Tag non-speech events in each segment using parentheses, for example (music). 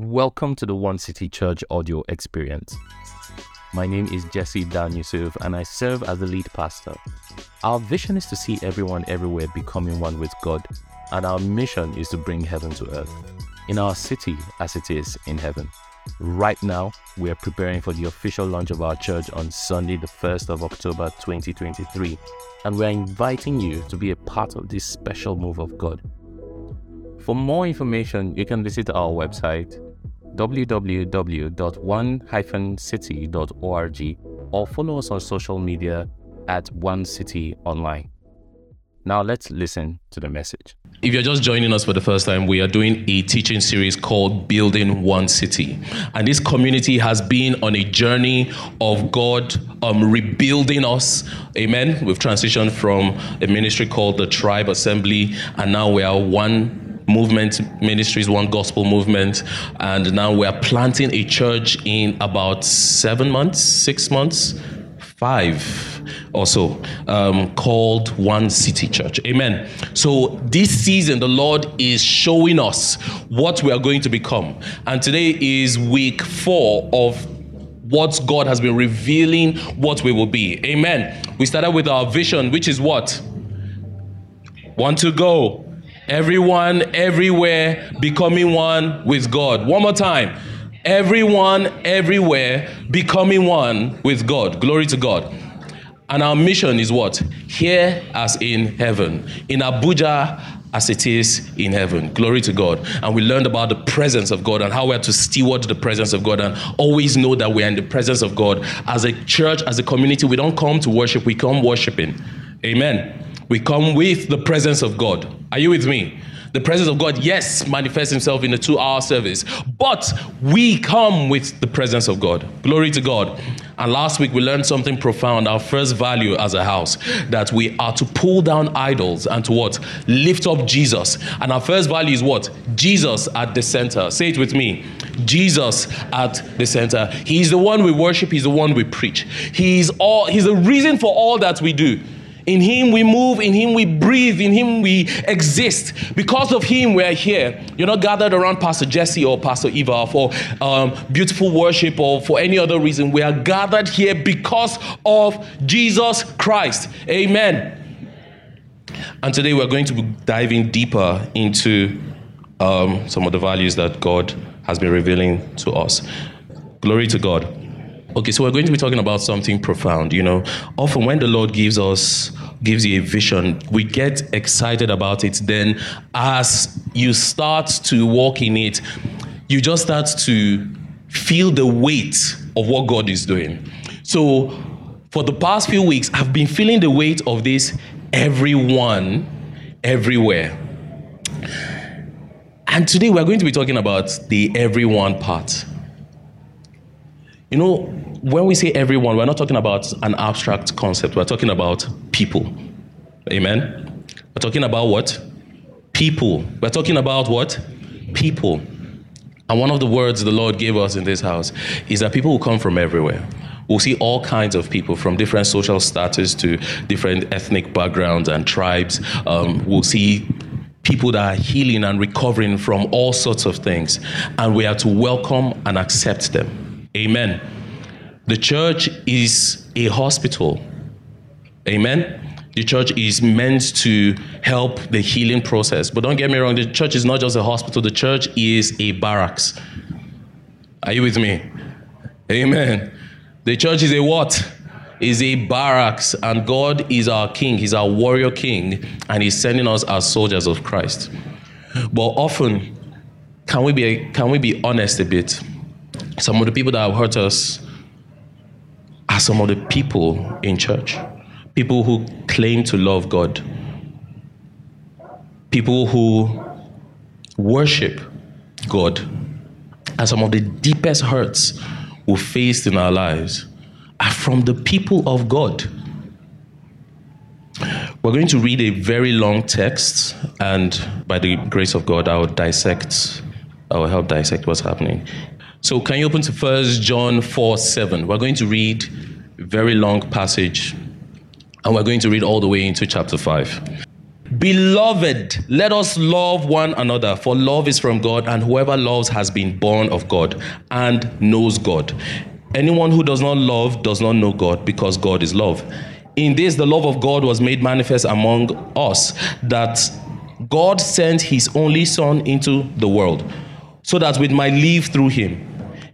Welcome to the One City Church audio experience. My name is Jesse Dan Yusuf and I serve as the lead pastor. Our vision is to see everyone everywhere becoming one with God, and our mission is to bring heaven to earth, in our city as it is in heaven. Right now, we are preparing for the official launch of our church on Sunday, the 1st of October 2023, and we're inviting you to be a part of this special move of God. For more information, you can visit our website www.one-city.org or follow us on social media at One City Online. Now let's listen to the message. If you're just joining us for the first time, we are doing a teaching series called Building One City. And this community has been on a journey of God um, rebuilding us. Amen. We've transitioned from a ministry called the Tribe Assembly, and now we are one movement ministries, one gospel movement, and now we are planting a church in about seven months, six months, five or so, um, called One City Church. Amen. So this season, the Lord is showing us what we are going to become, and today is week four of what God has been revealing what we will be. Amen. We started with our vision, which is what? Want to go Everyone, everywhere, becoming one with God. One more time. Everyone, everywhere, becoming one with God. Glory to God. And our mission is what? Here as in heaven. In Abuja as it is in heaven. Glory to God. And we learned about the presence of God and how we're to steward the presence of God and always know that we're in the presence of God. As a church, as a community, we don't come to worship, we come worshiping. Amen. We come with the presence of God. Are you with me? The presence of God, yes, manifests himself in the two hour service, but we come with the presence of God. Glory to God. And last week we learned something profound. Our first value as a house that we are to pull down idols and to what? Lift up Jesus. And our first value is what? Jesus at the center. Say it with me. Jesus at the center. He's the one we worship, he's the one we preach. He's all he's the reason for all that we do. In Him we move, in Him we breathe, in Him we exist. Because of Him we're here. You're not gathered around Pastor Jesse or Pastor Eva for um, beautiful worship or for any other reason. We are gathered here because of Jesus Christ. Amen. And today we're going to be diving deeper into um, some of the values that God has been revealing to us. Glory to God. Okay, so we're going to be talking about something profound. You know, often when the Lord gives us gives you a vision, we get excited about it. Then, as you start to walk in it, you just start to feel the weight of what God is doing. So, for the past few weeks, I've been feeling the weight of this everyone, everywhere. And today we're going to be talking about the everyone part. You know, when we say everyone, we're not talking about an abstract concept. We're talking about people. Amen. We're talking about what? People. We're talking about what? People. And one of the words the Lord gave us in this house is that people will come from everywhere. We'll see all kinds of people from different social status to different ethnic backgrounds and tribes. Um, we'll see people that are healing and recovering from all sorts of things. And we are to welcome and accept them. Amen. The church is a hospital. Amen. The church is meant to help the healing process. But don't get me wrong, the church is not just a hospital, the church is a barracks. Are you with me? Amen. The church is a what? Is a barracks, and God is our king. He's our warrior king, and He's sending us as soldiers of Christ. But often, can we be can we be honest a bit? Some of the people that have hurt us are some of the people in church. People who claim to love God. People who worship God. And some of the deepest hurts we faced in our lives are from the people of God. We're going to read a very long text, and by the grace of God, I will dissect, I will help dissect what's happening. So can you open to First John 4 7? We're going to read a very long passage, and we're going to read all the way into chapter 5. Beloved, let us love one another, for love is from God, and whoever loves has been born of God and knows God. Anyone who does not love does not know God, because God is love. In this, the love of God was made manifest among us, that God sent his only Son into the world, so that we might live through him.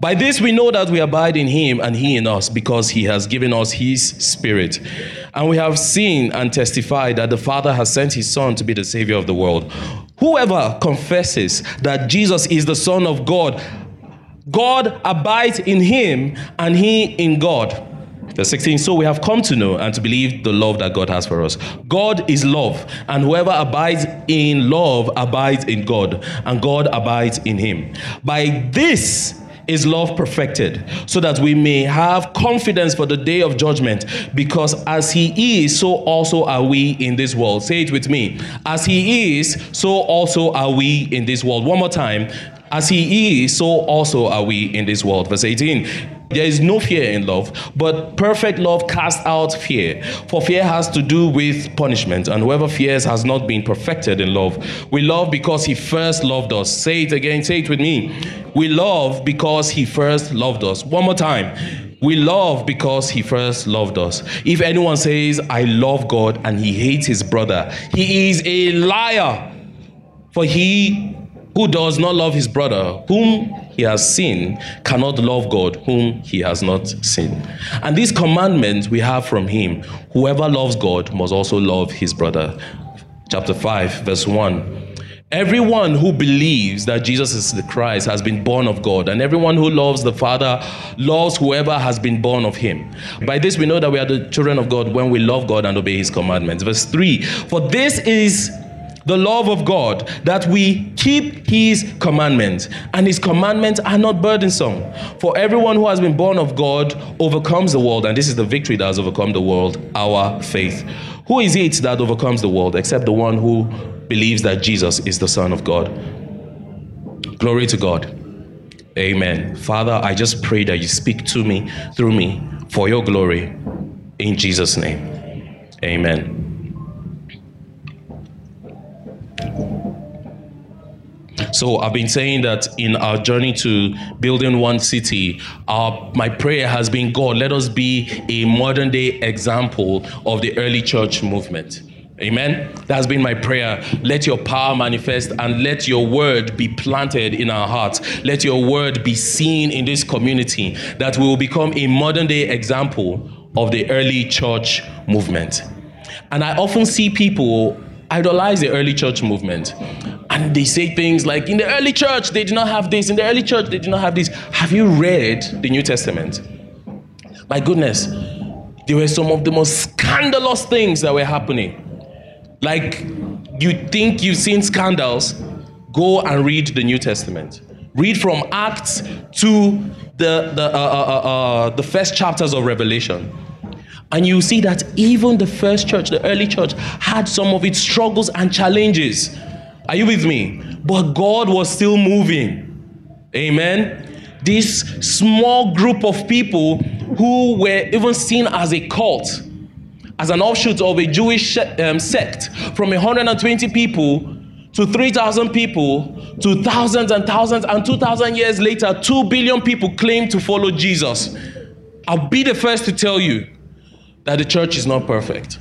By this we know that we abide in him and he in us because he has given us his spirit. And we have seen and testified that the Father has sent his Son to be the Savior of the world. Whoever confesses that Jesus is the Son of God, God abides in him and he in God. Verse 16, so we have come to know and to believe the love that God has for us. God is love, and whoever abides in love abides in God, and God abides in him. By this is love perfected, so that we may have confidence for the day of judgment, because as he is, so also are we in this world. Say it with me. As he is, so also are we in this world. One more time. As he is, so also are we in this world. Verse 18. There is no fear in love, but perfect love casts out fear. For fear has to do with punishment, and whoever fears has not been perfected in love. We love because he first loved us. Say it again, say it with me. We love because he first loved us. One more time. We love because he first loved us. If anyone says, I love God, and he hates his brother, he is a liar. For he who does not love his brother, whom he has seen, cannot love God, whom he has not seen. And this commandment we have from him whoever loves God must also love his brother. Chapter 5, verse 1. Everyone who believes that Jesus is the Christ has been born of God, and everyone who loves the Father loves whoever has been born of him. By this we know that we are the children of God when we love God and obey his commandments. Verse 3 For this is the love of God, that we keep his commandments, and his commandments are not burdensome. For everyone who has been born of God overcomes the world, and this is the victory that has overcome the world, our faith. Who is it that overcomes the world except the one who believes that Jesus is the Son of God? Glory to God. Amen. Father, I just pray that you speak to me through me for your glory. In Jesus' name. Amen. So I've been saying that in our journey to building one city, my prayer has been God, let us be a modern day example of the early church movement. Amen. That's been my prayer. Let your power manifest and let your word be planted in our hearts. Let your word be seen in this community that we will become a modern day example of the early church movement. And I often see people idolize the early church movement. And they say things like, in the early church, they did not have this. In the early church, they did not have this. Have you read the New Testament? My goodness, there were some of the most scandalous things that were happening. Like, you think you've seen scandals, go and read the New Testament. Read from Acts to the, the, uh, uh, uh, uh the first chapters of Revelation and you see that even the first church, the early church, had some of its struggles and challenges. Are you with me? But God was still moving. Amen. This small group of people who were even seen as a cult, as an offshoot of a Jewish um, sect, from 120 people to 3,000 people to thousands and thousands, and 2,000 years later, 2 billion people claim to follow Jesus. I'll be the first to tell you that the church is not perfect.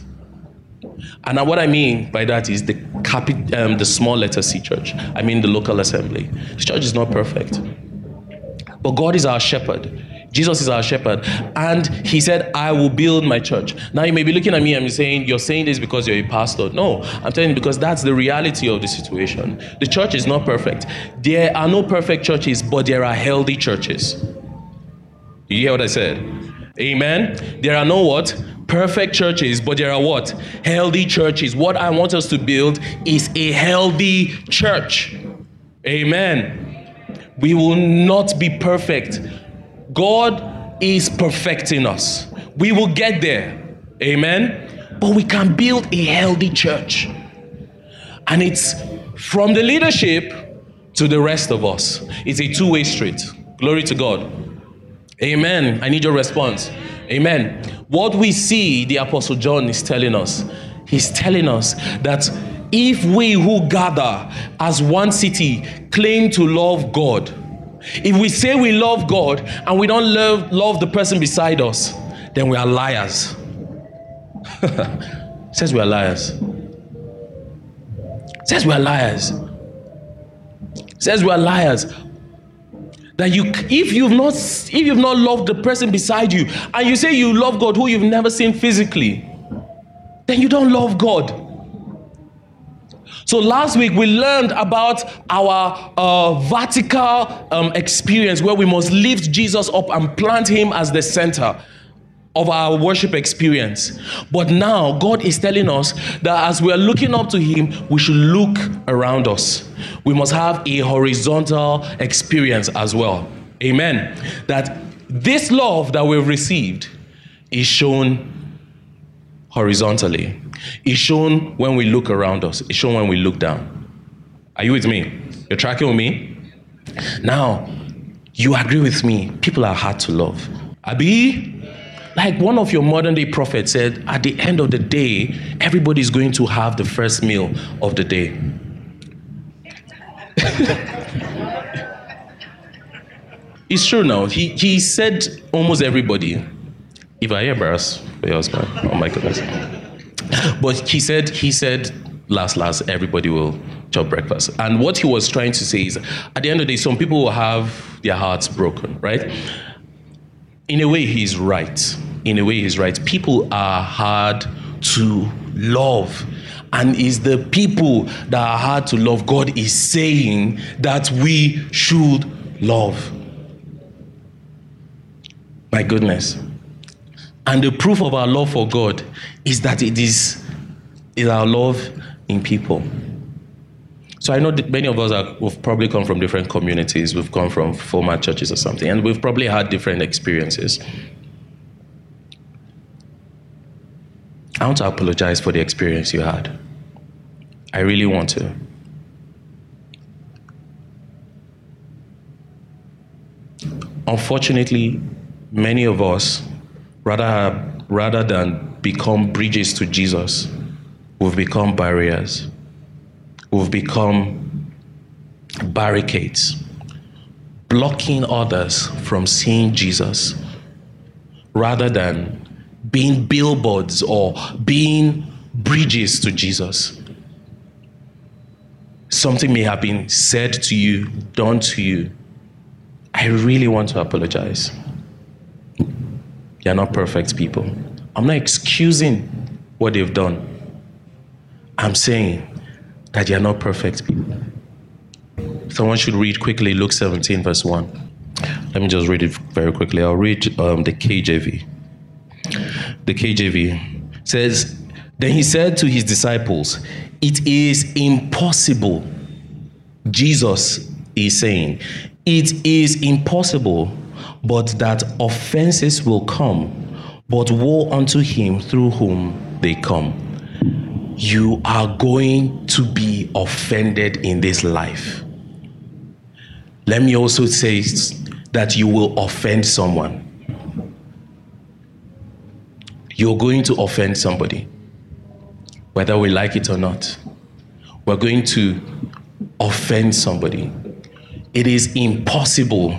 And what I mean by that is the capi- um, the small letter C church. I mean the local assembly. The church is not perfect. But God is our shepherd. Jesus is our shepherd. And he said, I will build my church. Now you may be looking at me and saying, You're saying this because you're a pastor. No, I'm telling you because that's the reality of the situation. The church is not perfect. There are no perfect churches, but there are healthy churches. You hear what I said? Amen. There are no what? Perfect churches, but there are what? Healthy churches. What I want us to build is a healthy church. Amen. We will not be perfect. God is perfecting us. We will get there. Amen. But we can build a healthy church. And it's from the leadership to the rest of us. It's a two way street. Glory to God. Amen. I need your response. Amen. What we see, the Apostle John is telling us, he's telling us that if we who gather as one city claim to love God, if we say we love God and we don't love, love the person beside us, then we are liars. (laughs) says we are liars. says we are liars. says we are liars. That you if you've not if you've not loved the person beside you and you say you love God who you've never seen physically, then you don't love God. So last week we learned about our uh, vertical um, experience where we must lift Jesus up and plant him as the center of our worship experience. But now God is telling us that as we are looking up to Him, we should look around us. We must have a horizontal experience as well. Amen. That this love that we've received is shown horizontally. It's shown when we look around us. It's shown when we look down. Are you with me? You're tracking with me? Now, you agree with me. People are hard to love. Abi, like one of your modern day prophets said, at the end of the day, everybody's going to have the first meal of the day. (laughs) it's true now. He, he said almost everybody. If I embarrass your husband, oh my goodness. But he said, he said, last, last, everybody will chop breakfast. And what he was trying to say is, at the end of the day, some people will have their hearts broken, right? In a way, he's right in a way he's right. People are hard to love. And it's the people that are hard to love, God is saying that we should love. My goodness. And the proof of our love for God is that it is, is our love in people. So I know that many of us are, we've probably come from different communities, we've come from former churches or something, and we've probably had different experiences. I want to apologize for the experience you had. I really want to. Unfortunately, many of us, rather, rather than become bridges to Jesus, we've become barriers. We've become barricades, blocking others from seeing Jesus rather than being billboards or being bridges to Jesus. Something may have been said to you, done to you. I really want to apologize. You're not perfect people. I'm not excusing what they've done. I'm saying that you're not perfect people. Someone should read quickly Luke 17, verse 1. Let me just read it very quickly. I'll read um, the KJV the KJV says, Then he said to his disciples, It is impossible. Jesus is saying, It is impossible, but that offenses will come, but woe unto him through whom they come. You are going to be offended in this life. Let me also say that you will offend someone you're going to offend somebody, whether we like it or not. We're going to offend somebody. It is impossible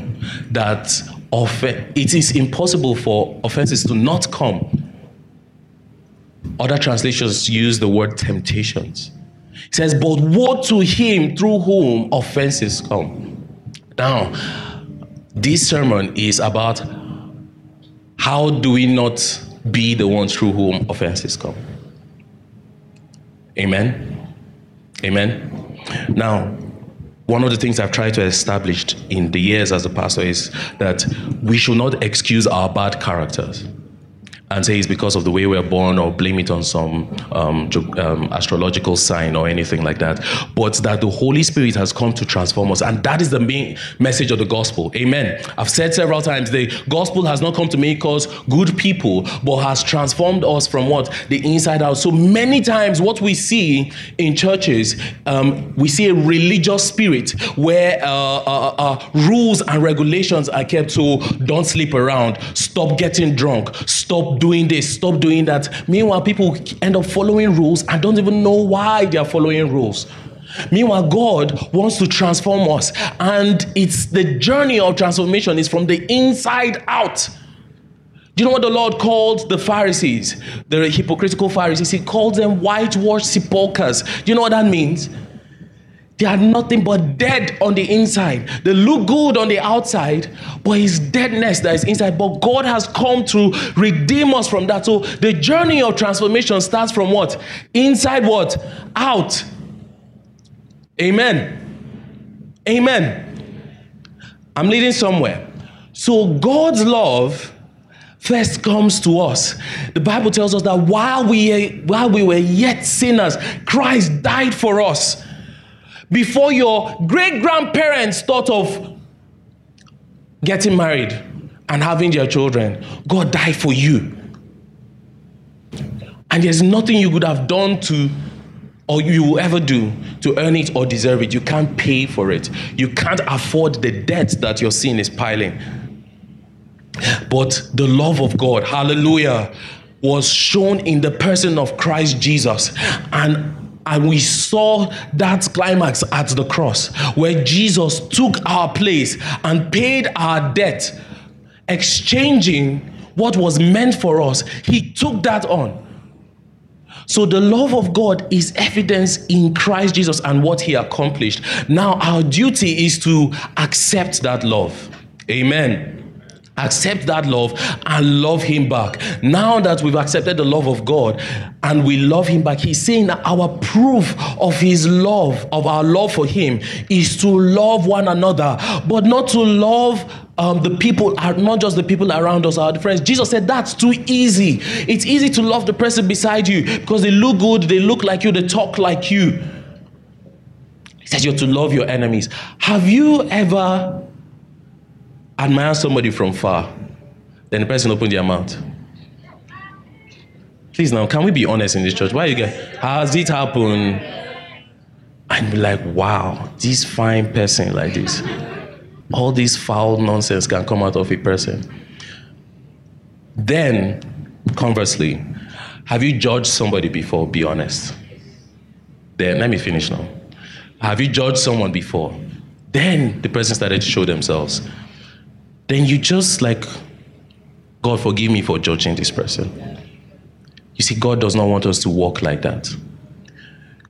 that off- it is impossible for offenses to not come. Other translations use the word temptations. It says, But woe to him through whom offenses come. Now, this sermon is about how do we not be the ones through whom offenses come. Amen. Amen. Now, one of the things I've tried to establish in the years as a pastor is that we should not excuse our bad characters. And say it's because of the way we're born or blame it on some um, um, astrological sign or anything like that, but that the Holy Spirit has come to transform us. And that is the main message of the gospel. Amen. I've said several times the gospel has not come to make us good people, but has transformed us from what? The inside out. So many times, what we see in churches, um, we see a religious spirit where uh, uh, uh, rules and regulations are kept. So don't sleep around, stop getting drunk, stop doing this, stop doing that. Meanwhile, people end up following rules and don't even know why they are following rules. Meanwhile, God wants to transform us, and it's the journey of transformation is from the inside out. Do you know what the Lord called the Pharisees, the hypocritical Pharisees? He called them whitewashed sepulchres. Do you know what that means? They are nothing but dead on the inside. They look good on the outside, but it's deadness that is inside. But God has come to redeem us from that. So the journey of transformation starts from what? Inside what? Out. Amen. Amen. I'm leading somewhere. So God's love first comes to us. The Bible tells us that while we while we were yet sinners, Christ died for us before your great grandparents thought of getting married and having their children, God died for you. And there's nothing you could have done to, or you will ever do to earn it or deserve it. You can't pay for it. You can't afford the debt that your sin is piling. But the love of God, hallelujah, was shown in the person of Christ Jesus. And and we saw that climax at the cross where Jesus took our place and paid our debt, exchanging what was meant for us. He took that on. So the love of God is evidence in Christ Jesus and what he accomplished. Now our duty is to accept that love. Amen accept that love and love him back. Now that we've accepted the love of God and we love him back, he's saying that our proof of his love, of our love for him, is to love one another, but not to love um, the people, not just the people around us, our friends. Jesus said that's too easy. It's easy to love the person beside you because they look good, they look like you, they talk like you. He says you're to love your enemies. Have you ever admire somebody from far, then the person opened their mouth. Please now, can we be honest in this church? Why you get has it happened? And be like, wow, this fine person like this. All this foul nonsense can come out of a person. Then, conversely, have you judged somebody before? Be honest. Then let me finish now. Have you judged someone before? Then the person started to show themselves then you just like, God, forgive me for judging this person. You see, God does not want us to walk like that,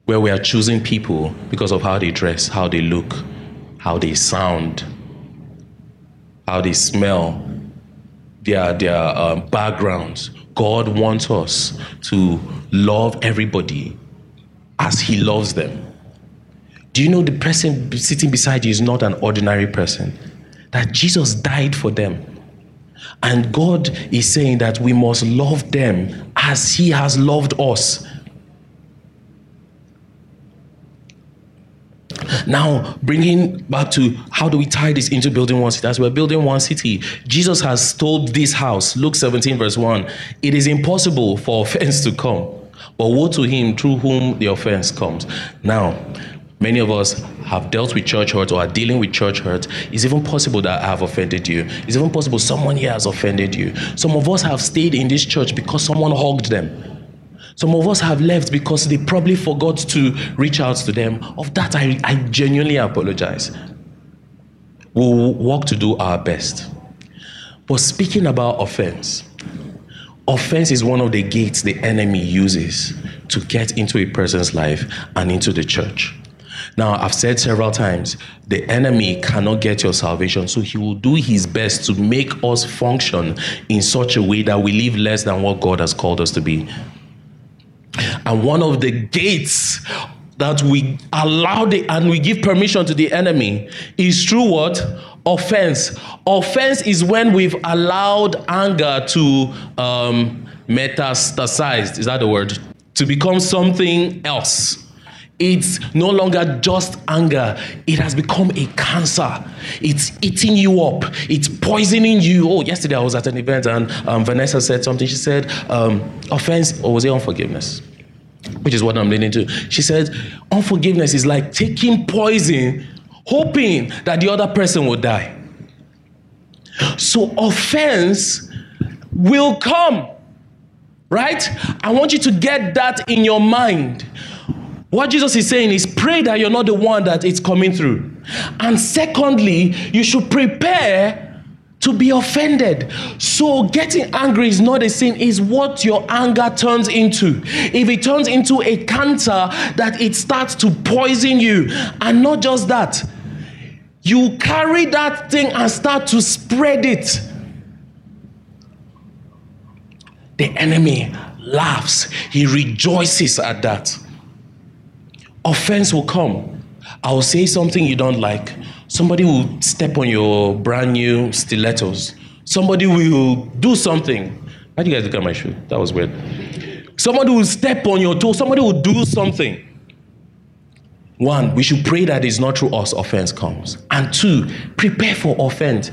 where we are choosing people because of how they dress, how they look, how they sound, how they smell, their, their um, backgrounds. God wants us to love everybody as He loves them. Do you know the person sitting beside you is not an ordinary person? That Jesus died for them. And God is saying that we must love them as He has loved us. Now, bringing back to how do we tie this into building one city? As we're building one city, Jesus has told this house, Luke 17, verse 1, it is impossible for offense to come, but woe to him through whom the offense comes. Now, Many of us have dealt with church hurt or are dealing with church hurt. It's even possible that I have offended you. It's even possible someone here has offended you. Some of us have stayed in this church because someone hugged them. Some of us have left because they probably forgot to reach out to them. Of that, I, I genuinely apologize. We'll work to do our best. But speaking about offense, offense is one of the gates the enemy uses to get into a person's life and into the church. Now, I've said several times, the enemy cannot get your salvation, so he will do his best to make us function in such a way that we live less than what God has called us to be. And one of the gates that we allow the and we give permission to the enemy is through what? Offense. Offense is when we've allowed anger to um, metastasized. Is that the word? To become something else. It's no longer just anger. It has become a cancer. It's eating you up. It's poisoning you. Oh, yesterday I was at an event and um, Vanessa said something. She said, um, offense, or was it unforgiveness? Which is what I'm leading to. She said, unforgiveness is like taking poison, hoping that the other person will die. So offense will come, right? I want you to get that in your mind. What Jesus is saying is pray that you're not the one that it's coming through. And secondly, you should prepare to be offended. So getting angry is not a sin, is what your anger turns into. If it turns into a cancer, that it starts to poison you. And not just that, you carry that thing and start to spread it. The enemy laughs, he rejoices at that offense will come. I'll say something you don't like. Somebody will step on your brand new stilettos. Somebody will do something. How do you guys look at my shoe? That was weird. Somebody will step on your toe. Somebody will do something. One, we should pray that it's not through us offense comes. And two, prepare for offense.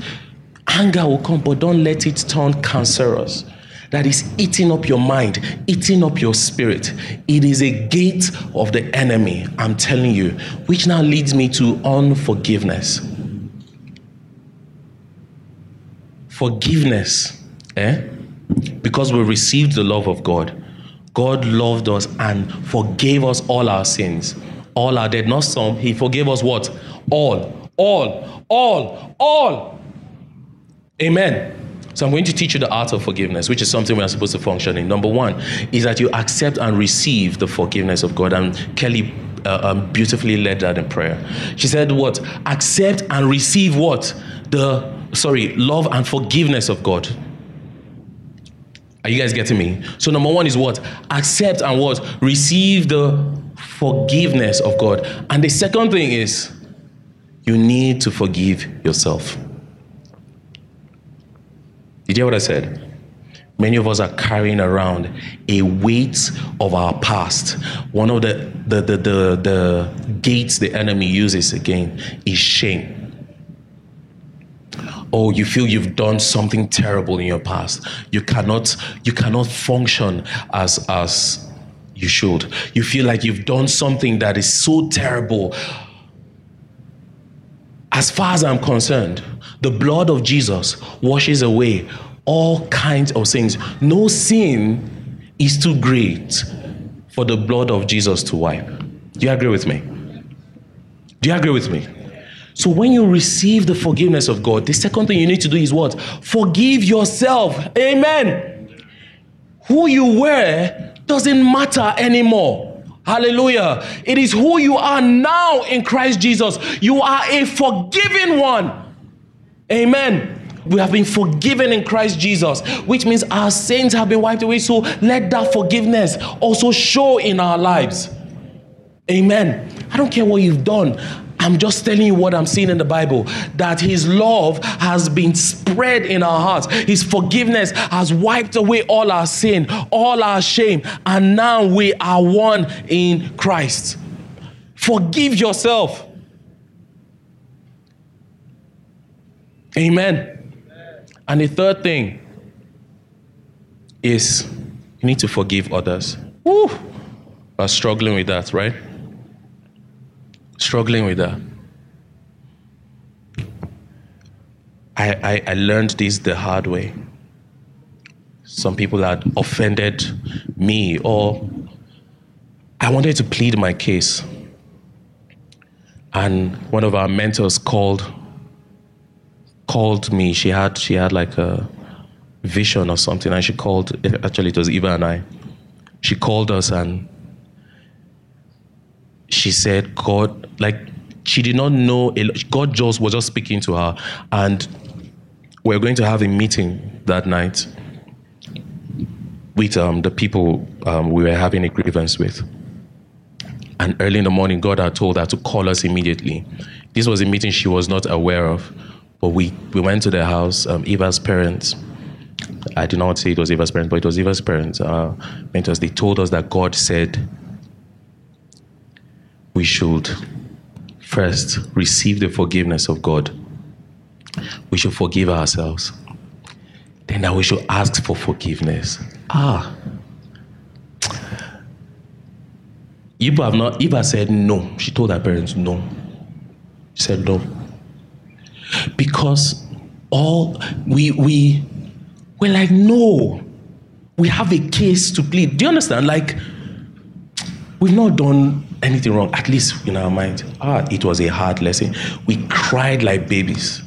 Anger will come, but don't let it turn cancerous that is eating up your mind, eating up your spirit. It is a gate of the enemy, I'm telling you, which now leads me to unforgiveness. Forgiveness, eh? Because we received the love of God. God loved us and forgave us all our sins. All our debt, not some. He forgave us what? All, all, all, all. Amen. So I'm going to teach you the art of forgiveness, which is something we are supposed to function in. Number one is that you accept and receive the forgiveness of God. And Kelly uh, um, beautifully led that in prayer. She said, What? Accept and receive what? The, sorry, love and forgiveness of God. Are you guys getting me? So, number one is what? Accept and what? Receive the forgiveness of God. And the second thing is, you need to forgive yourself. Did you hear what I said? Many of us are carrying around a weight of our past. One of the, the, the, the, the gates the enemy uses again is shame. Oh, you feel you've done something terrible in your past. You cannot, you cannot function as, as you should. You feel like you've done something that is so terrible. As far as I'm concerned, the blood of Jesus washes away all kinds of sins. No sin is too great for the blood of Jesus to wipe. Do you agree with me? Do you agree with me? So when you receive the forgiveness of God, the second thing you need to do is what? Forgive yourself. Amen. Who you were doesn't matter anymore. Hallelujah. It is who you are now in Christ Jesus. You are a forgiven one. Amen. We have been forgiven in Christ Jesus, which means our sins have been wiped away. So let that forgiveness also show in our lives. Amen. I don't care what you've done. I'm just telling you what I'm seeing in the Bible that His love has been spread in our hearts. His forgiveness has wiped away all our sin, all our shame, and now we are one in Christ. Forgive yourself. Amen. And the third thing is you need to forgive others. Woo! We're struggling with that, right? Struggling with that. I, I, I learned this the hard way. Some people had offended me, or I wanted to plead my case. And one of our mentors called called me. She had she had like a vision or something, and she called. Actually, it was Eva and I. She called us and she said, "God, like she did not know. God just was just speaking to her, and we are going to have a meeting that night with um, the people um, we were having a grievance with." And early in the morning, God had told her to call us immediately. This was a meeting she was not aware of. But we, we went to their house, um, Eva's parents, I do not say it was Eva's parents, but it was Eva's parents, uh, mentors. They told us that God said we should first receive the forgiveness of God. We should forgive ourselves. Then that we should ask for forgiveness. Ah. Iba have not Eva said no. She told her parents no. She said no. Because all we we we're like, no, we have a case to plead. Do you understand? Like, we've not done anything wrong, at least in our mind. Ah, it was a hard lesson. We cried like babies.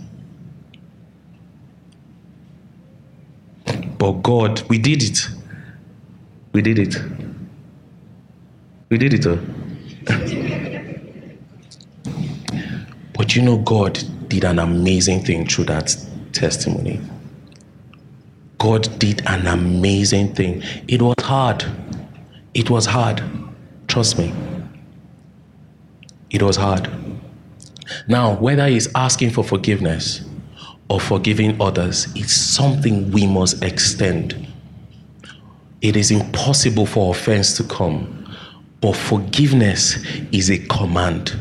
But God, we did it. We did it. We did it. Oh. (laughs) but you know, God did an amazing thing through that testimony. God did an amazing thing. It was hard. It was hard. Trust me. It was hard. Now, whether he's asking for forgiveness or forgiving others, it's something we must extend. It is impossible for offense to come, but forgiveness is a command.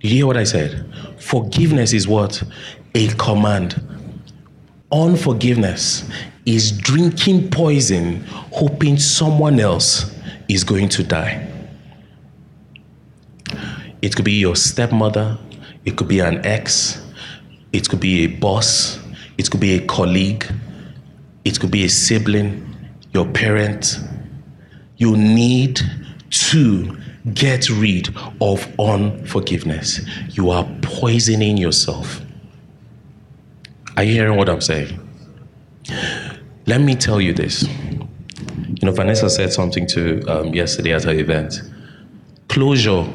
You hear what I said? Forgiveness is what? A command. Unforgiveness is drinking poison, hoping someone else is going to die. It could be your stepmother, it could be an ex, it could be a boss, it could be a colleague, it could be a sibling, your parent. You need to get rid of unforgiveness. You are poisoning yourself. Are you hearing what I'm saying? Let me tell you this. You know, Vanessa said something to um, yesterday at her event. Closure,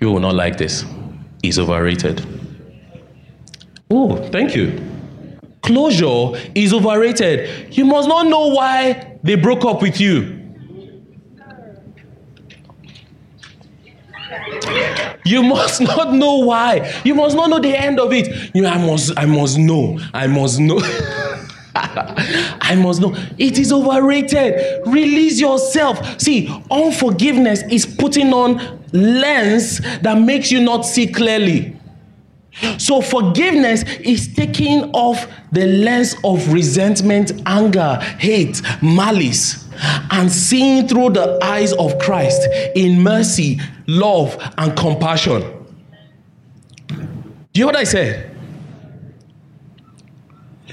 you will not like this, is overrated. Oh, thank you. Closure is overrated. You must not know why they broke up with you. You must (laughs) not know why. You must not know the end of it. You know, I must, I must know. I must know. (laughs) I must know. It is overrated. Release yourself. See, unforgiveness is putting on lens that makes you not see clearly. So, forgiveness is taking off the lens of resentment, anger, hate, malice, and seeing through the eyes of Christ in mercy, love, and compassion. Do you hear what I said?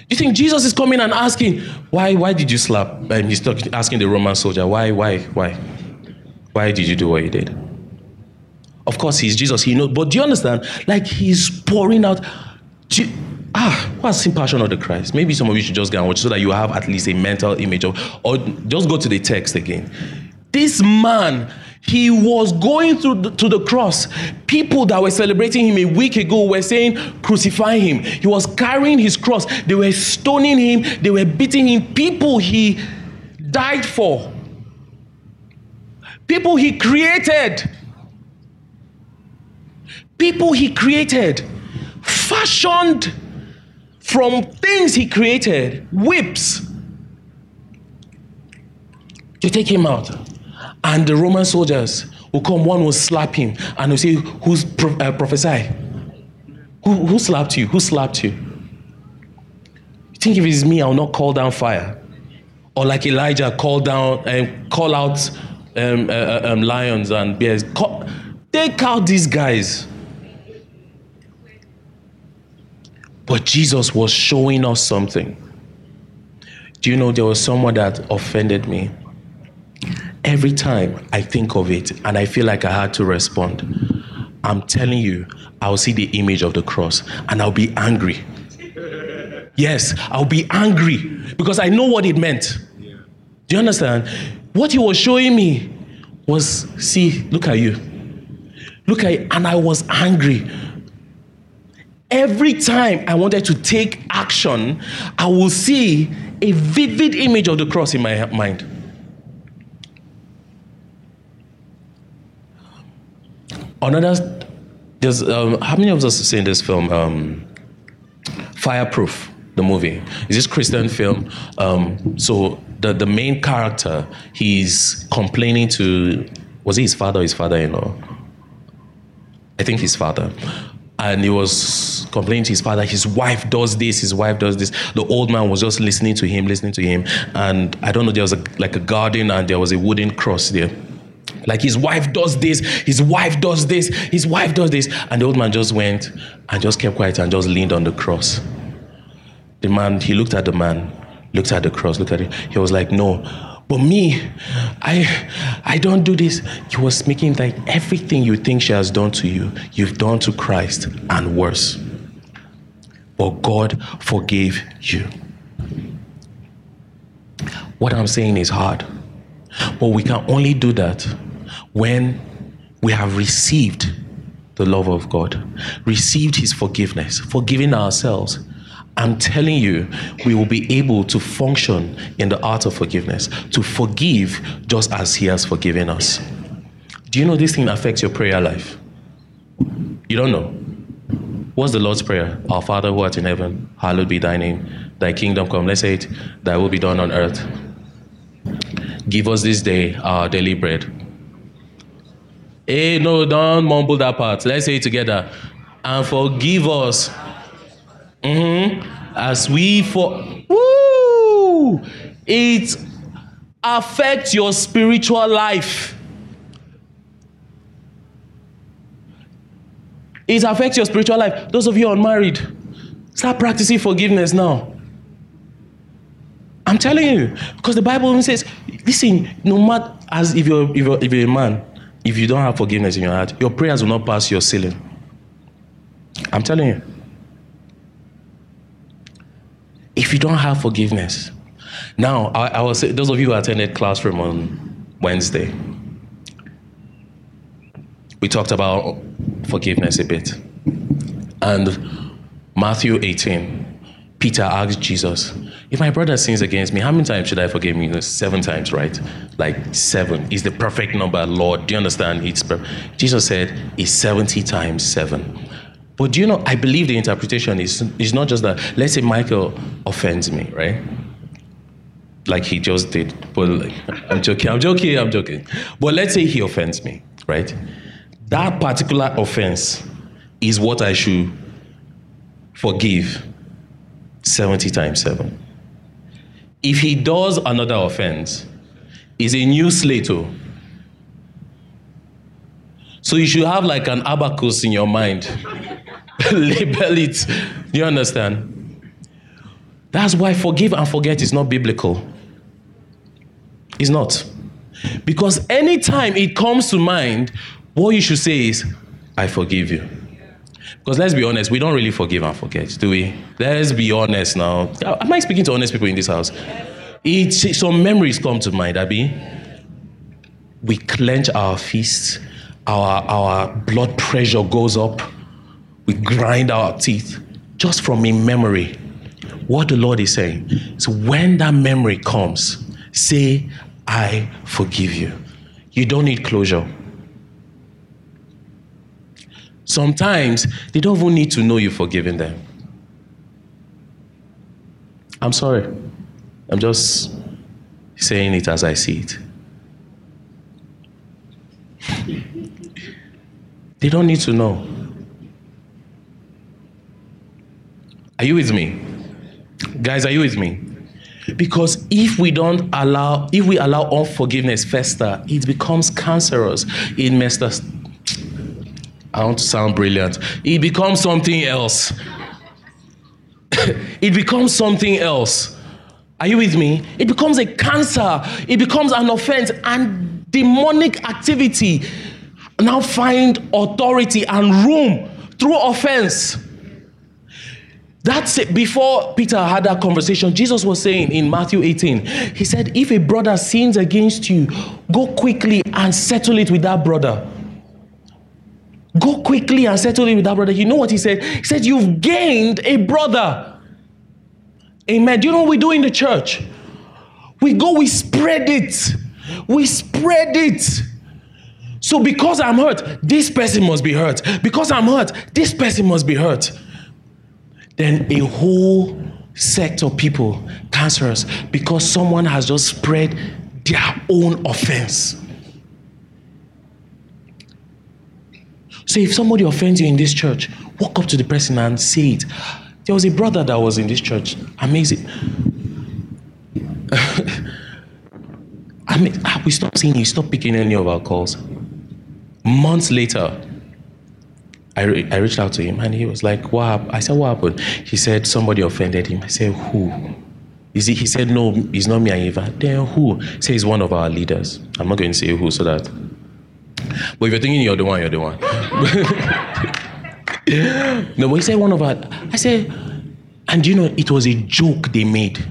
You think Jesus is coming and asking, why, why did you slap? And he's talking, asking the Roman soldier, why, why, why? Why did you do what you did? Of course, he's Jesus, he knows. But do you understand? Like he's pouring out. You, ah, what's passion of the Christ? Maybe some of you should just go and watch so that you have at least a mental image of, or just go to the text again. This man, he was going through the, to the cross. People that were celebrating him a week ago were saying, Crucify him. He was carrying his cross. They were stoning him, they were beating him. People he died for, people he created people he created, fashioned from things he created, whips, to take him out. And the Roman soldiers will come, one will slap him, and will say, Who's pro- uh, prophesy? Who, who slapped you? Who slapped you? You think if it's me, I'll not call down fire? Or like Elijah, call down and um, call out um, uh, uh, um, lions and bears. Call, take out these guys. But Jesus was showing us something. Do you know there was someone that offended me? Every time I think of it and I feel like I had to respond, I'm telling you, I'll see the image of the cross and I'll be angry. Yes, I'll be angry because I know what it meant. Do you understand? What he was showing me was see, look at you. Look at and I was angry every time I wanted to take action, I will see a vivid image of the cross in my mind. Another, there's um, how many of us have seen this film? Um, Fireproof. the movie. It's this Christian film. Um, so the the main character, he's complaining to was he his father or his father-in-law? I think his father. And he was complaining to his father, his wife does this, his wife does this. The old man was just listening to him, listening to him. And I don't know, there was a, like a garden and there was a wooden cross there. Like his wife does this, his wife does this, his wife does this. And the old man just went and just kept quiet and just leaned on the cross. The man, he looked at the man, looked at the cross, looked at it. He was like, No, but me, I I don't do this. He was making like everything you think she has done to you, you've done to Christ and worse. But God forgave you. What I'm saying is hard. But we can only do that when we have received the love of God, received His forgiveness, forgiving ourselves, I'm telling you, we will be able to function in the art of forgiveness, to forgive just as He has forgiven us. Do you know this thing affects your prayer life? You don't know. What's the Lord's Prayer? Our Father who art in heaven, hallowed be thy name. Thy kingdom come. Let's say it. Thy will be done on earth. Give us this day our daily bread. Hey, no, don't mumble that part. Let's say it together. And forgive us Mm-hmm. As we for woo, it affects your spiritual life. It affects your spiritual life. Those of you unmarried, start practicing forgiveness now. I'm telling you, because the Bible even says, listen, no matter as if you're, if you're if you're a man, if you don't have forgiveness in your heart, your prayers will not pass your ceiling. I'm telling you. If you don't have forgiveness. Now, I, I will say, those of you who attended classroom on Wednesday, we talked about forgiveness a bit. And Matthew 18, Peter asked Jesus, If my brother sins against me, how many times should I forgive him? Seven times, right? Like seven is the perfect number, Lord. Do you understand? It's per- Jesus said, It's 70 times seven. But do you know, I believe the interpretation is, is not just that, let's say Michael offends me, right? Like he just did. But like, I'm joking, I'm joking, I'm joking. But let's say he offends me, right? That particular offense is what I should forgive 70 times 7. If he does another offense, is a new slate. Oh. So you should have like an abacus in your mind. (laughs) label it. You understand? That's why forgive and forget is not biblical. It's not. Because anytime it comes to mind, what you should say is, I forgive you. Because let's be honest, we don't really forgive and forget, do we? Let's be honest now. Am I speaking to honest people in this house? It, some memories come to mind, Abby. We clench our fists, our, our blood pressure goes up we grind our teeth just from a memory. What the Lord is saying is when that memory comes, say, I forgive you. You don't need closure. Sometimes they don't even need to know you've forgiven them. I'm sorry. I'm just saying it as I see it. They don't need to know. Are you with me? Guys, are you with me? Because if we don't allow, if we allow unforgiveness fester, it becomes cancerous. It messes. I want to sound brilliant. It becomes something else. (laughs) it becomes something else. Are you with me? It becomes a cancer. It becomes an offense and demonic activity now find authority and room through offense. That's it. Before Peter had that conversation, Jesus was saying in Matthew 18, He said, If a brother sins against you, go quickly and settle it with that brother. Go quickly and settle it with that brother. You know what he said? He said, You've gained a brother. Amen. Do you know what we do in the church? We go, we spread it. We spread it. So because I'm hurt, this person must be hurt. Because I'm hurt, this person must be hurt then a whole sect of people cancerous because someone has just spread their own offense. So if somebody offends you in this church, walk up to the person and say it. There was a brother that was in this church. Amazing. (laughs) I mean, ah, we stopped seeing you, stopped picking any of our calls. Months later, I, re- I reached out to him and he was like, What happened? I said, What happened? He said, Somebody offended him. I said, Who? Is he, he said, No, it's not me and. Then who? Said, He's one of our leaders. I'm not going to say who so that. But if you're thinking you're the one, you're the one. (laughs) no, but he said, One of our. I said, And you know, it was a joke they made.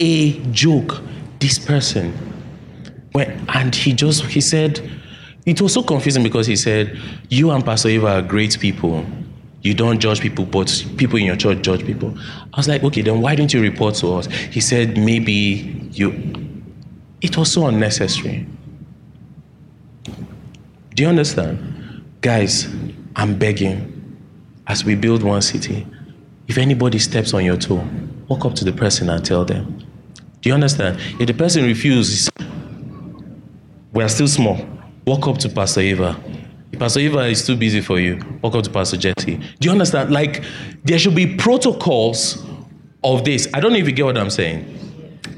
A joke. This person. When, and he just, he said, it was so confusing because he said, You and Pastor Eva are great people. You don't judge people, but people in your church judge people. I was like, Okay, then why didn't you report to us? He said, Maybe you. It was so unnecessary. Do you understand? Guys, I'm begging, as we build one city, if anybody steps on your toe, walk up to the person and tell them. Do you understand? If the person refuses, we are still small walk up to Pastor Eva. If Pastor Eva is too busy for you, walk up to Pastor Jetty. Do you understand? Like, there should be protocols of this. I don't know if you get what I'm saying.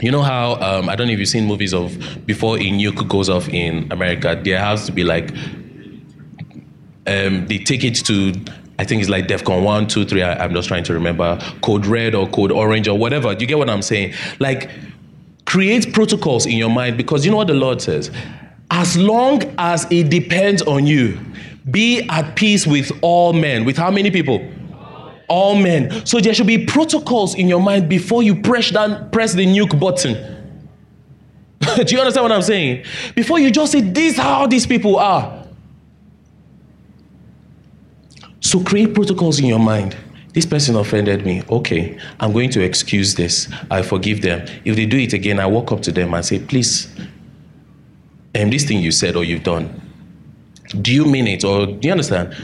You know how um, I don't know if you've seen movies of before a nuke goes off in America, there has to be like um, they take it to I think it's like DEFCON one, two, three. I, I'm just trying to remember code red or code orange or whatever. Do you get what I'm saying? Like create protocols in your mind because you know what the Lord says as long as it depends on you, be at peace with all men. With how many people? All men. So there should be protocols in your mind before you press down, press the nuke button. (laughs) Do you understand what I'm saying? Before you just say, this is how these people are. So create protocols in your mind. This person offended me. Okay, I'm going to excuse this. I forgive them. If they do it again, I walk up to them and say, please, um, this thing you said or you've done, do you mean it or do you understand?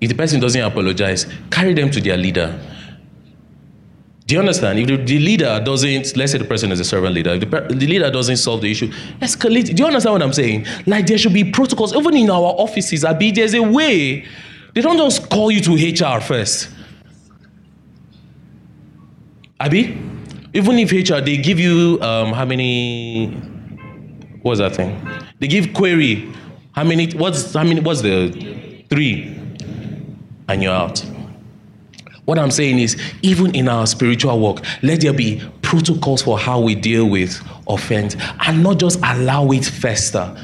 If the person doesn't apologize, carry them to their leader. Do you understand? If the, the leader doesn't, let's say the person is a servant leader, if the, the leader doesn't solve the issue, escalate. Do you understand what I'm saying? Like there should be protocols, even in our offices, Abi, there's a way. They don't just call you to HR first. Abi, even if HR, they give you um, how many what's that thing? They give query. How many? What's how many? What's the three? And you're out. What I'm saying is, even in our spiritual work, let there be protocols for how we deal with offense and not just allow it fester.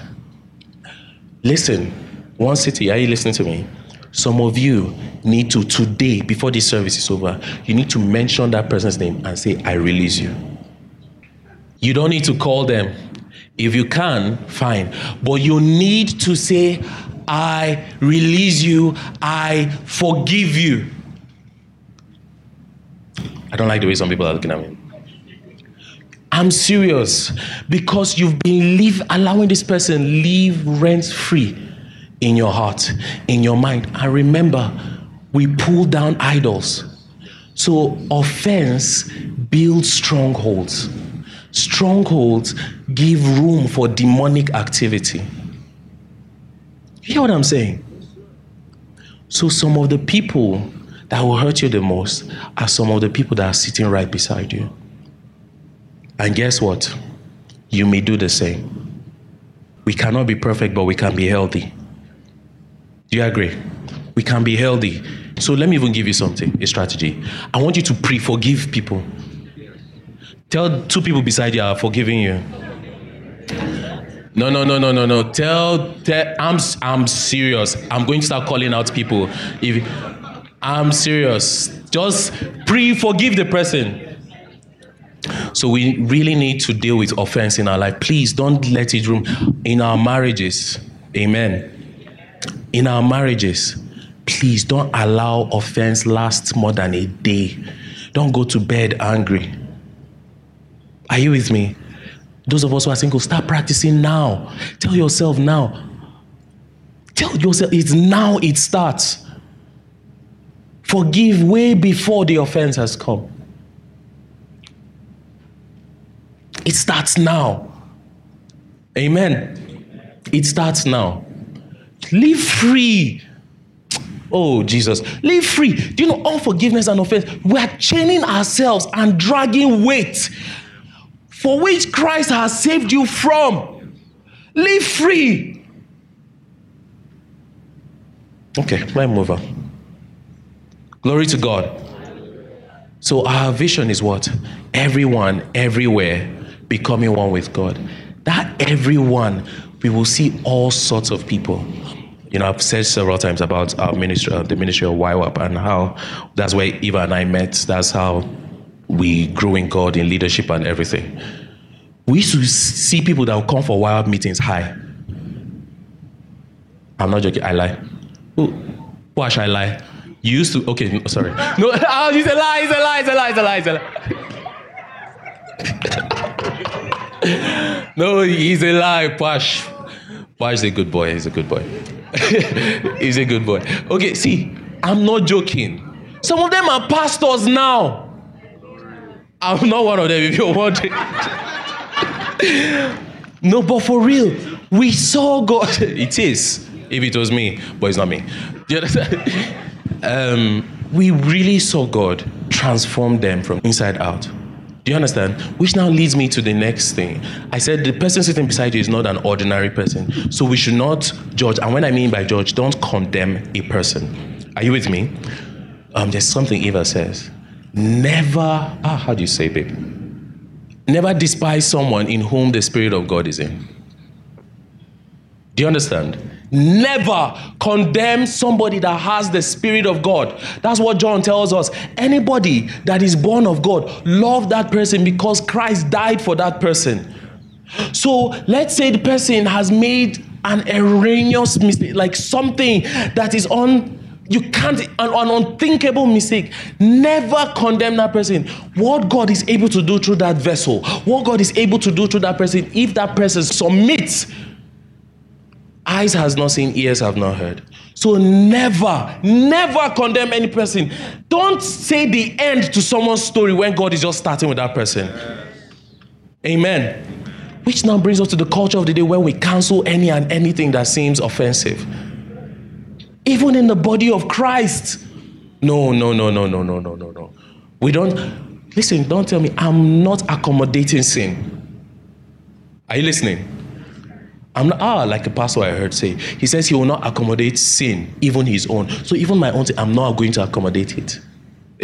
Listen, one city, are you listening to me? Some of you need to, today, before this service is over, you need to mention that person's name and say, I release you. You don't need to call them. If you can, fine. But you need to say, I release you, I forgive you. I don't like the way some people are looking at me. I'm serious because you've been leave, allowing this person live rent free in your heart, in your mind. And remember, we pull down idols. So offense builds strongholds. Strongholds give room for demonic activity. You hear what I'm saying? So, some of the people that will hurt you the most are some of the people that are sitting right beside you. And guess what? You may do the same. We cannot be perfect, but we can be healthy. Do you agree? We can be healthy. So, let me even give you something a strategy. I want you to pre forgive people. Tell two people beside you are forgiving you. No, no, no, no, no, no. Tell, tell I'm, I'm serious. I'm going to start calling out people. If I'm serious, just pre-forgive the person. So we really need to deal with offense in our life. Please don't let it room in our marriages. Amen. In our marriages, please don't allow offense last more than a day. Don't go to bed angry. Are you with me? Those of us who are single, start practicing now. Tell yourself now. Tell yourself it's now it starts. Forgive way before the offense has come. It starts now. Amen. It starts now. Live free. Oh, Jesus. Live free. Do you know unforgiveness and offense? We are chaining ourselves and dragging weight for which Christ has saved you from. Live free. Okay, let me move on. Glory to God. So, our vision is what? Everyone, everywhere, becoming one with God. That everyone, we will see all sorts of people. You know, I've said several times about our ministry, uh, the ministry of YWAM, and how that's where Eva and I met. That's how we grew in God, in leadership, and everything. We used to see people that would come for YWAM meetings. Hi. I'm not joking. I lie. Who? Why should I lie? You used to. Okay, no, sorry. No, oh, (laughs) it's a lie. It's a lie. It's a lie. It's a lie. It's a lie. (laughs) no, he's a lie, Pash. Pash is a good boy. He's a good boy. (laughs) he's a good boy. Okay, see, I'm not joking. Some of them are pastors now. I'm not one of them if you're wondering. no, but for real, we saw God. (laughs) It is, if it was me, but it's not me. You? Um, we really saw God transform them from inside out. Do you understand? Which now leads me to the next thing. I said the person sitting beside you is not an ordinary person. So we should not judge. And when I mean by judge, don't condemn a person. Are you with me? Um, there's something Eva says. Never, ah, how do you say, babe? Never despise someone in whom the Spirit of God is in. Do you understand? Never condemn somebody that has the Spirit of God. That's what John tells us. Anybody that is born of God, love that person because Christ died for that person. So let's say the person has made an erroneous mistake, like something that is on you can't an, an, unthinkable mistake never condemn that person what god is able to do through that vessel what god is able to do through that person if that person submits eyes has not seen, ears have not heard. So never, never condemn any person. Don't say the end to someone's story when God is just starting with that person. Amen. Which now brings us to the culture of the day where we cancel any and anything that seems offensive. Even in the body of Christ. No, no, no, no, no, no, no, no, no. We don't, listen, don't tell me I'm not accommodating sin. Are you listening? I'm not, ah, like a pastor I heard say, he says he will not accommodate sin, even his own. So even my own, I'm not going to accommodate it.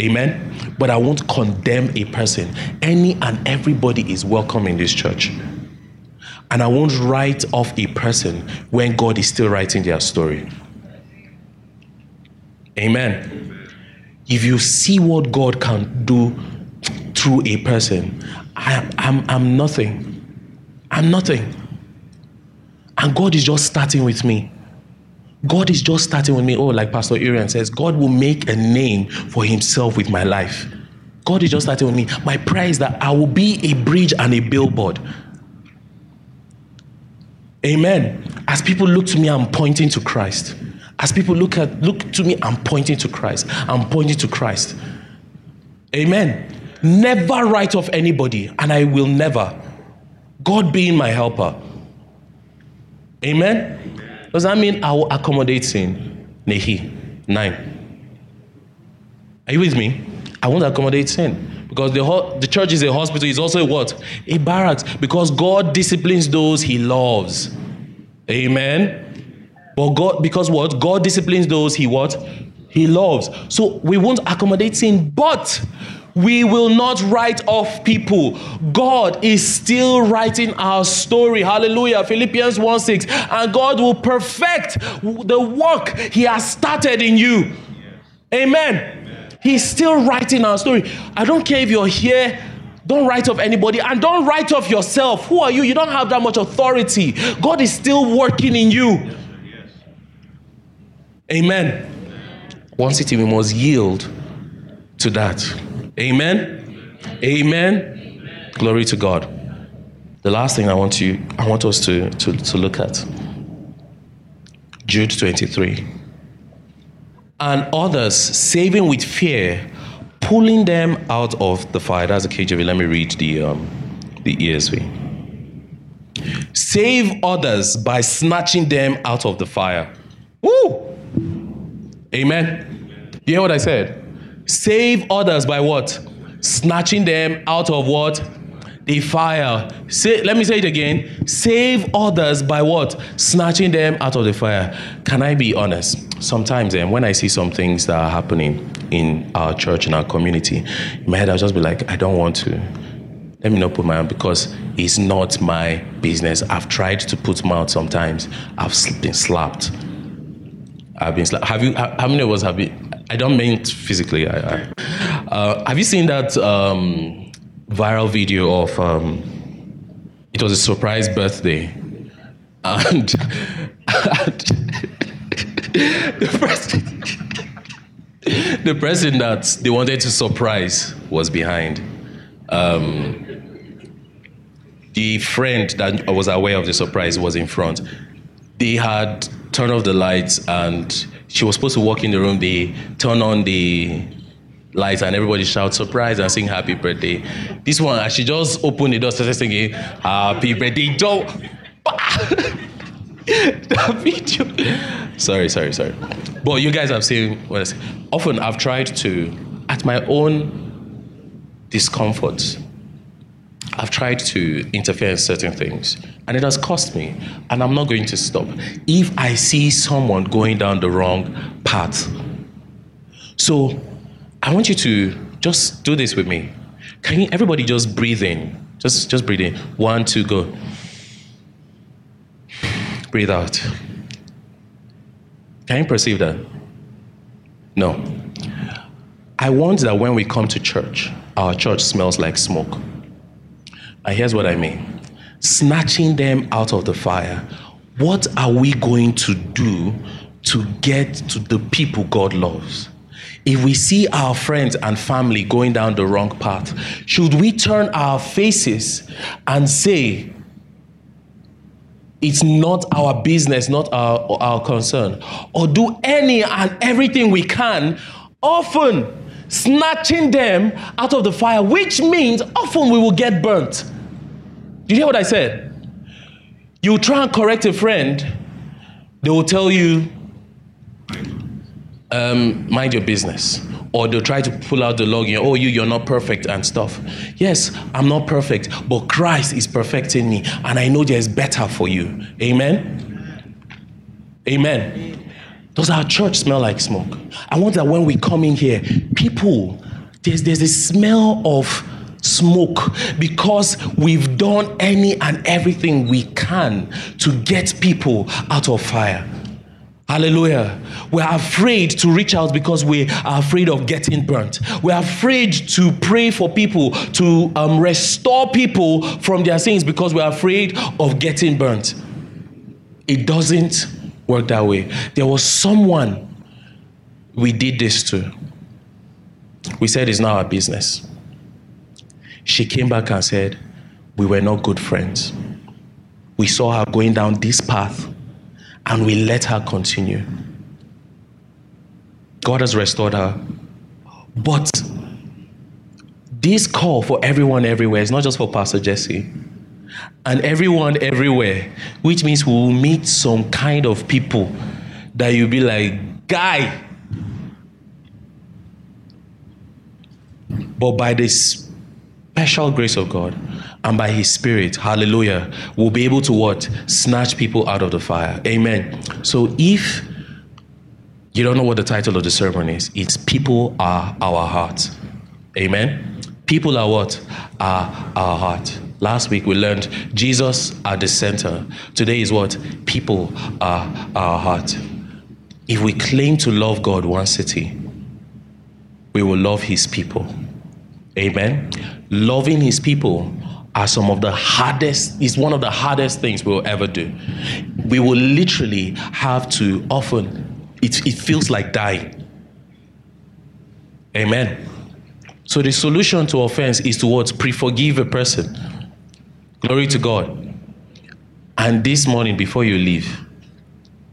Amen. But I won't condemn a person. Any and everybody is welcome in this church. And I won't write off a person when God is still writing their story. Amen. If you see what God can do through a person, I, I'm, I'm nothing. I'm nothing. And God is just starting with me. God is just starting with me. Oh, like Pastor Urian says, God will make a name for himself with my life. God is just starting with me. My prayer is that I will be a bridge and a billboard. Amen. As people look to me, I'm pointing to Christ. As people look at look to me, I'm pointing to Christ. I'm pointing to Christ. Amen. Never write off anybody, and I will never. God being my helper. Amen? Does that mean I will accommodate sin? Nehi. Nine. Are you with me? I won't accommodate sin. Because the, ho- the church is a hospital, it's also a what? A barracks. Because God disciplines those he loves. Amen. But God, because what? God disciplines those he what? He loves. So we won't accommodate sin, but we will not write off people. God is still writing our story. Hallelujah. Philippians 1 6. And God will perfect the work He has started in you. Amen. He's still writing our story. I don't care if you're here. Don't write off anybody and don't write off yourself. Who are you? You don't have that much authority. God is still working in you. Amen. One city, we must yield to that. Amen? Amen. Glory to God. The last thing I want you, I want us to, to, to look at. Jude 23. And others saving with fear, pulling them out of the fire. That's a KJV. Let me read the um, the ESV. Save others by snatching them out of the fire. Woo! Amen. You hear what I said? Save others by what? Snatching them out of what? The fire. Say, let me say it again. Save others by what? Snatching them out of the fire. Can I be honest? Sometimes um, when I see some things that are happening in our church, in our community, in my head I'll just be like, I don't want to. Let me not put my hand because it's not my business. I've tried to put my out sometimes. I've been slapped. I've been slapped. Have you? How many of us have been? I don't mean physically. I, I, uh, have you seen that um, viral video of? Um, it was a surprise birthday, and, and (laughs) the person, the person that they wanted to surprise was behind. Um, the friend that was aware of the surprise was in front. They had turned off the lights and she was supposed to walk in the room. They turn on the lights and everybody shout surprise and sing happy birthday. This one, as she just opened the door, started singing happy birthday, Joe. (laughs) that video. Sorry, sorry, sorry. But you guys have seen what I say. Often I've tried to, at my own discomfort, I've tried to interfere in certain things and it has cost me and I'm not going to stop if I see someone going down the wrong path. So I want you to just do this with me. Can you, everybody just breathe in? Just, just breathe in. One, two, go. Breathe out. Can you perceive that? No. I want that when we come to church, our church smells like smoke. Here's what I mean snatching them out of the fire. What are we going to do to get to the people God loves? If we see our friends and family going down the wrong path, should we turn our faces and say, it's not our business, not our, our concern, or do any and everything we can, often snatching them out of the fire, which means often we will get burnt. Do you hear what I said? You try and correct a friend, they will tell you, um, mind your business. Or they'll try to pull out the log, oh, you, you're not perfect and stuff. Yes, I'm not perfect, but Christ is perfecting me, and I know there's better for you. Amen? Amen. Does our church smell like smoke? I want that when we come in here, people, there's, there's a smell of smoke because we've done any and everything we can to get people out of fire. Hallelujah. We're afraid to reach out because we are afraid of getting burnt. We're afraid to pray for people, to um, restore people from their sins because we're afraid of getting burnt. It doesn't work that way. There was someone we did this to. We said it's not our business. She came back and said, We were not good friends. We saw her going down this path and we let her continue. God has restored her. But this call for everyone everywhere is not just for Pastor Jesse and everyone everywhere, which means we will meet some kind of people that you'll be like, guy. But by this special grace of God and by His Spirit, hallelujah, we'll be able to what? Snatch people out of the fire. Amen. So if you don't know what the title of the sermon is, it's People Are Our Heart. Amen. People are what? Are our heart. Last week we learned Jesus at the center. Today is what? People are our heart. If we claim to love God one city, we will love His people. Amen. Loving his people are some of the hardest, is one of the hardest things we'll ever do. We will literally have to often, it, it feels like dying. Amen. So the solution to offense is towards pre-forgive a person. Glory to God. And this morning, before you leave,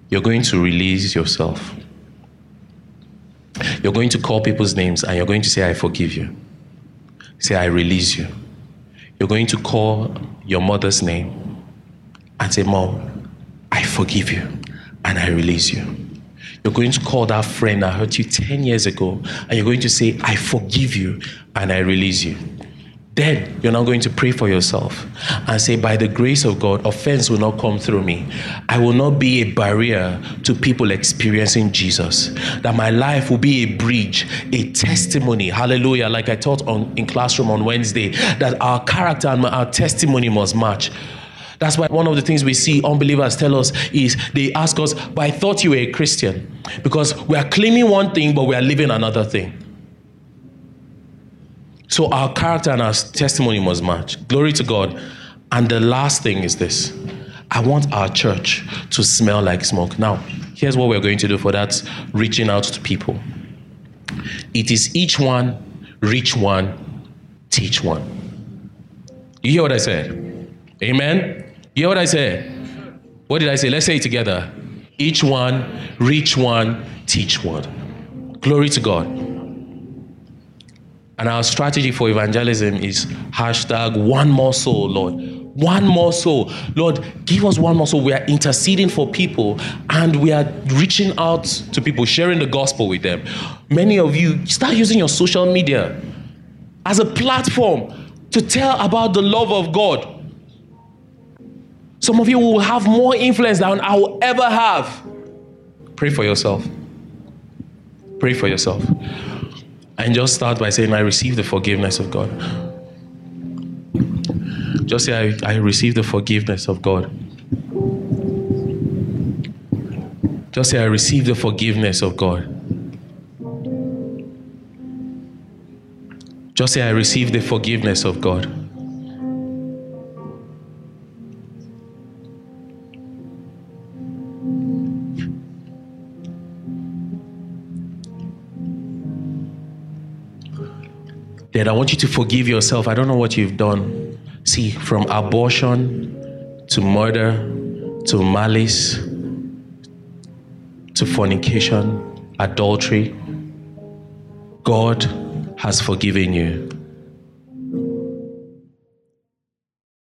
you're going to release yourself. You're going to call people's names and you're going to say, I forgive you. Say, I release you. You're going to call your mother's name and say, Mom, I forgive you and I release you. You're going to call that friend that hurt you 10 years ago and you're going to say, I forgive you and I release you. Then you're now going to pray for yourself and say, By the grace of God, offense will not come through me. I will not be a barrier to people experiencing Jesus. That my life will be a bridge, a testimony. Hallelujah. Like I taught on in classroom on Wednesday, that our character and our testimony must match. That's why one of the things we see unbelievers tell us is they ask us, But I thought you were a Christian. Because we are claiming one thing, but we are living another thing. So our character and our testimony must match. Glory to God. And the last thing is this I want our church to smell like smoke. Now, here's what we're going to do for that reaching out to people it is each one, reach one, teach one. You hear what I said? Amen? You hear what I said? What did I say? Let's say it together. Each one, reach one, teach one. Glory to God. And our strategy for evangelism is hashtag one more soul, Lord. One more soul. Lord, give us one more soul. We are interceding for people and we are reaching out to people, sharing the gospel with them. Many of you start using your social media as a platform to tell about the love of God. Some of you will have more influence than I will ever have. Pray for yourself. Pray for yourself. And just start by saying, I receive the forgiveness of God. Just say, I, I receive the forgiveness of God. Just say, I receive the forgiveness of God. Just say, I receive the forgiveness of God. Then I want you to forgive yourself. I don't know what you've done. See, from abortion to murder to malice to fornication, adultery, God has forgiven you.